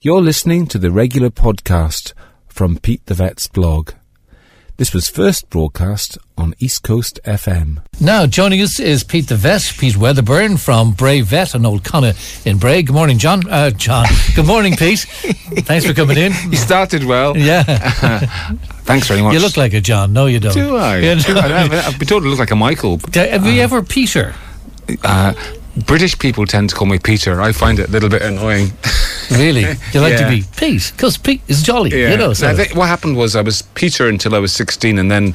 You're listening to the regular podcast from Pete the Vet's blog. This was first broadcast on East Coast FM. Now, joining us is Pete the Vet, Pete Wedderburn from Bray Vet and Old Connaught in Bray. Good morning, John. Uh, John. Good morning, Pete. Thanks for coming in. You started well. Yeah. Thanks very much. You look like a John. No, you don't. Do I? You Do know? I? I've, I've been told I look like a Michael. Have you ever Peter? Uh, British people tend to call me Peter. I find it a little bit annoying. Really? You like to be Pete? Because Pete is jolly, you know. So. I think what happened was I was Peter until I was 16, and then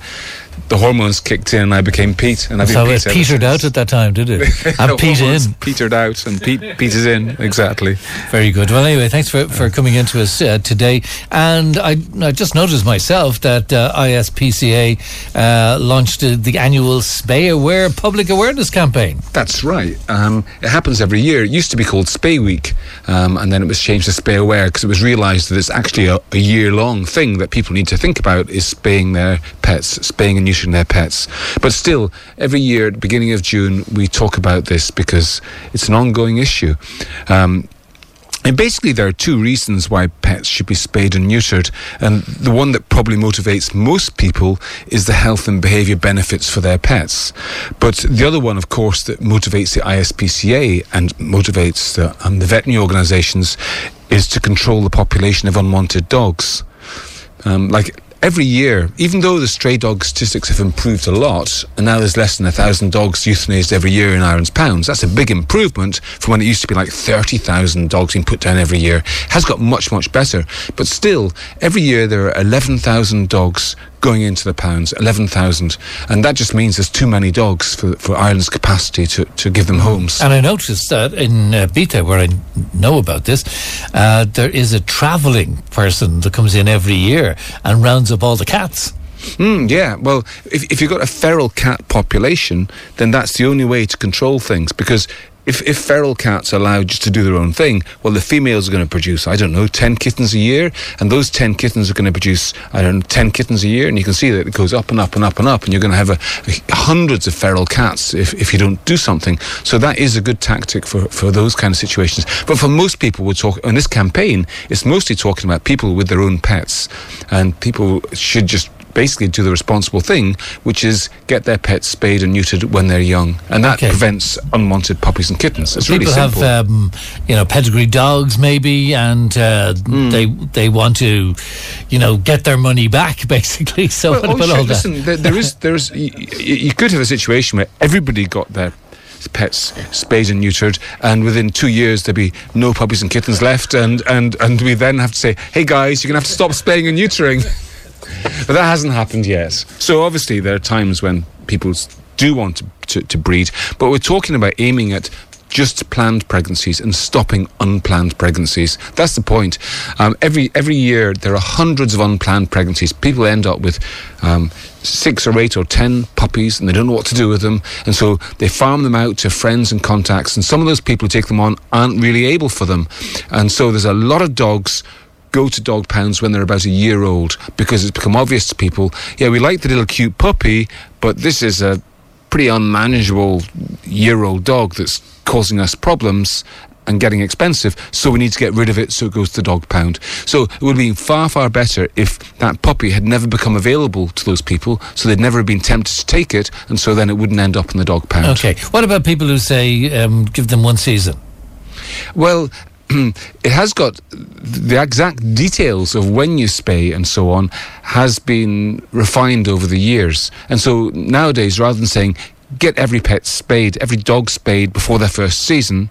the hormones kicked in, and I became Pete. And I've been Pete it petered out at that time, did it? The And Pete in. Petered out, and Pete, Pete is in. Exactly. Very good. Well, anyway, thanks for, for coming into us uh, today. And I, I just noticed myself that uh, ISPCA uh, launched uh, the annual Spay Aware public awareness campaign. That's right. Um, it happens every year. It used to be called Spay Week, um, and then it was changed to Spay Aware because it was realised that it's actually a, a year-long thing that people need to think about is spaying their pets, spaying neutering their pets. But still, every year at the beginning of June, we talk about this because it's an ongoing issue. Um, and basically, there are two reasons why pets should be spayed and neutered. And the one that probably motivates most people is the health and behaviour benefits for their pets. But the other one, of course, that motivates the ISPCA and motivates the, um, the veterinary organisations is to control the population of unwanted dogs. Um, like every year, even though the stray dog statistics have improved a lot, and now there's less than a thousand dogs euthanized every year in Ireland's pounds, that's a big improvement from when it used to be like 30,000 dogs being put down every year. It has got much, much better. But still, every year there are 11,000 dogs going into the pounds, 11,000. And that just means there's too many dogs for, for Ireland's capacity to, to give them homes. And I noticed that in uh, Beta, where I know about this, uh, there is a travelling person that comes in every year and rounds up all the cats. Mm, yeah, well, if, if you've got a feral cat population, then that's the only way to control things because. If, if feral cats are allowed just to do their own thing, well, the females are going to produce, I don't know, 10 kittens a year, and those 10 kittens are going to produce, I don't know, 10 kittens a year, and you can see that it goes up and up and up and up, and you're going to have a, a, hundreds of feral cats if, if you don't do something. So that is a good tactic for, for those kind of situations. But for most people, we're talking, in this campaign, it's mostly talking about people with their own pets, and people should just basically do the responsible thing, which is get their pets spayed and neutered when they're young, and that Okay. prevents unwanted puppies and kittens. It's People really have, simple. um, you know, pedigree dogs maybe, and uh, Hmm. they they want to, you know, get their money back basically. So well, what oh, about all that? listen, there, there is there is you, you could have a situation where everybody got their pets spayed and neutered and within two years there'd be no puppies and kittens left and, and, and we then have to say hey guys you're going to have to stop spaying and neutering but that hasn't happened yet so obviously there are times when people do want to, to, to breed but we're talking about aiming at just planned pregnancies and stopping unplanned pregnancies. That's the point. Um, every every year there are hundreds of unplanned pregnancies. People end up with um, six or eight or ten puppies, and they don't know what to do with them, and so they farm them out to friends and contacts. And some of those people who take them on aren't really able for them, and so there's a lot of dogs go to dog pounds when they're about a year old because it's become obvious to people. Yeah, we like the little cute puppy, but this is a pretty unmanageable year old dog that's causing us problems and getting expensive, so we need to get rid of it so it goes to the dog pound. So it would be far, far better if that puppy had never become available to those people, so they'd never have been tempted to take it, and so then it wouldn't end up in the dog pound. Okay. What about people who say um, give them one season? Well, it has got the exact details of when you spay and so on has been refined over the years. And so nowadays, rather than saying get every pet spayed, every dog spayed before their first season,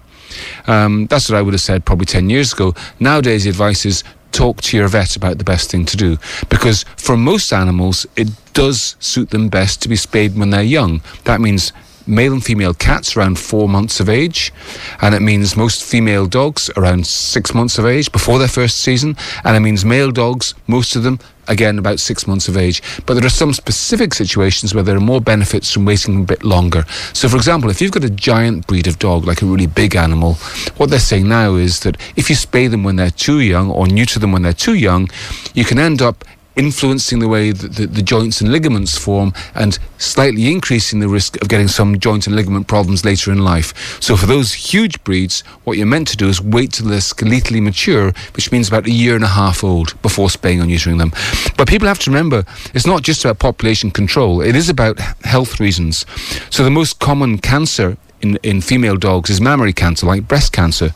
um, that's what I would have said probably 10 years ago. Nowadays, the advice is talk to your vet about the best thing to do. Because for most animals, it does suit them best to be spayed when they're young. That means male and female cats around four months of age, and it means most female dogs around six months of age before their first season, and it means male dogs, most of them, again about six months of age. But there are some specific situations where there are more benefits from waiting a bit longer. So, for example, if you've got a giant breed of dog, like a really big animal, what they're saying now is that if you spay them when they're too young or neuter them when they're too young, you can end up influencing the way that the, the, joints and ligaments form and slightly increasing the risk of getting some joint and ligament problems later in life. So for those huge breeds, what you're meant to do is wait till they're skeletally mature, which means about a year and a half old before spaying or neutering them. But people have to remember, it's not just about population control, it is about health reasons. So the most common cancer in, in female dogs is mammary cancer, like breast cancer.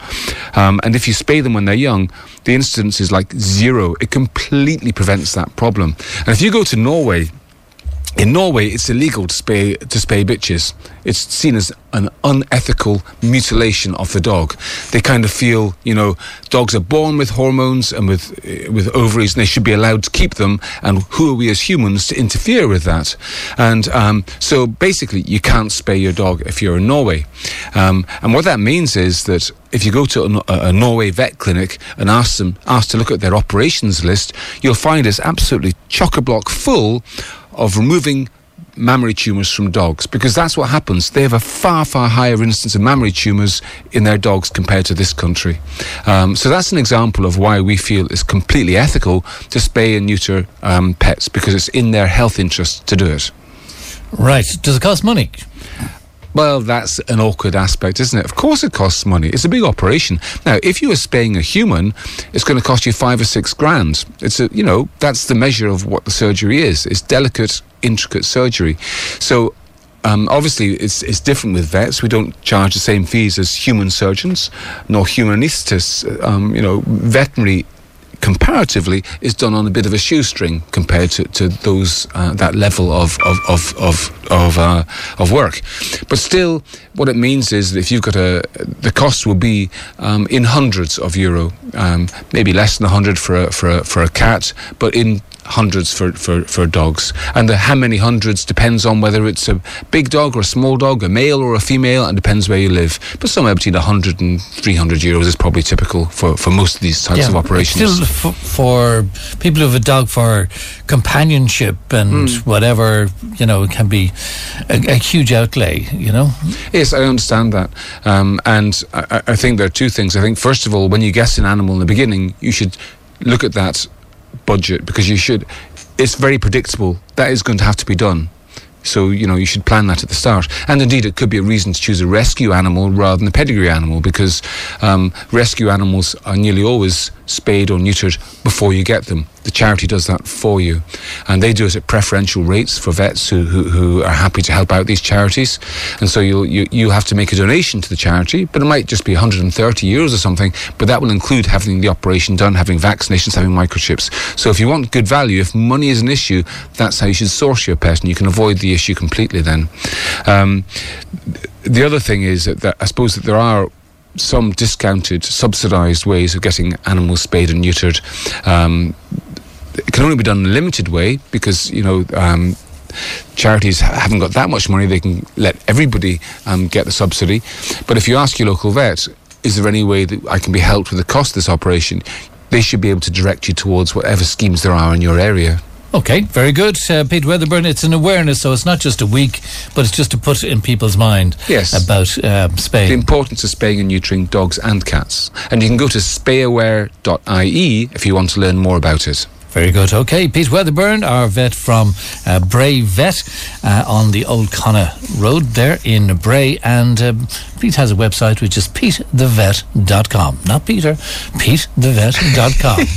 Um, and if you spay them when they're young, the incidence is like zero. It completely prevents that problem. And if you go to Norway, in Norway, it's illegal to spay to spay bitches. It's seen as an unethical mutilation of the dog. They kind of feel, you know, dogs are born with hormones and with uh, with ovaries, and they should be allowed to keep them. And who are we as humans to interfere with that? And um, so, basically, you can't spay your dog if you're in Norway. Um, and what that means is that if you go to a, a, Norway vet clinic and ask them ask to look at their operations list, you'll find it's absolutely chock a block full of removing mammary tumours from dogs because that's what happens. They have a far, far higher incidence of mammary tumours in their dogs compared to this country. Um, so that's an example of why we feel it's completely ethical to spay and neuter um, pets because it's in their health interest to do it. Right. Does it cost money? Well, that's an awkward aspect, isn't it? Of course, it costs money. It's a big operation. Now, if you were spaying a human, it's going to cost you five or six grand. It's a, you know, that's the measure of what the surgery is. It's delicate, intricate surgery. So um, obviously, it's, it's different with vets. We don't charge the same fees as human surgeons, nor human anaesthetists. Um, you know, veterinary comparatively is done on a bit of a shoestring compared to, to those uh, that level of of of of of, uh, of, work. But still, what it means is that if you've got a the cost will be um, in hundreds of euro, um, maybe less than a hundred for a, for a, for a cat, but in hundreds for, for, for dogs. And the how many hundreds depends on whether it's a big dog or a small dog, a male or a female, and depends where you live. But somewhere between 100 and 300 euros is probably typical for, for most of these types yeah, of operations. Still, f- for people who have a dog for companionship and mm. whatever, you know, it can be a, a, huge outlay, you know? Yes, I understand that. Um, and I, I think there are two things. I think, first of all, when you guess an animal in the beginning, you should look at that budget because you should. It's very predictable. That is going to have to be done. So, you know, you should plan that at the start. And indeed, it could be a reason to choose a rescue animal rather than a pedigree animal because um, rescue animals are nearly always spayed or neutered before you get them. The charity does that for you. And they do it at preferential rates for vets who, who, who are happy to help out these charities. And so you'll, you, you have to make a donation to the charity, but it might just be 130 euros or something, but that will include having the operation done, having vaccinations, having microchips. So if you want good value, if money is an issue, that's how you should source your pet, and you can avoid the issue completely then. Um, the other thing is that, that I suppose that there are some discounted, subsidised ways of getting animals spayed and neutered. Um, it can only be done in a limited way because, you know, um, charities haven't got that much money. They can let everybody um, get the subsidy. But if you ask your local vet, is there any way that I can be helped with the cost of this operation? They should be able to direct you towards whatever schemes there are in your area. Okay, very good. Uh, Pete Wedderburn, it's an awareness, so it's not just a week, but it's just to put in people's mind yes. about uh, spaying. The importance of spaying and neutering dogs and cats. And you can go to spayaware.ie if you want to learn more about it. Very good. Okay, Pete Wedderburn, our vet from uh, Bray Vet uh, on the Old Connaught Road there in Bray. And um, Pete has a website which is petethevet.com. Not Peter, petethevet.com.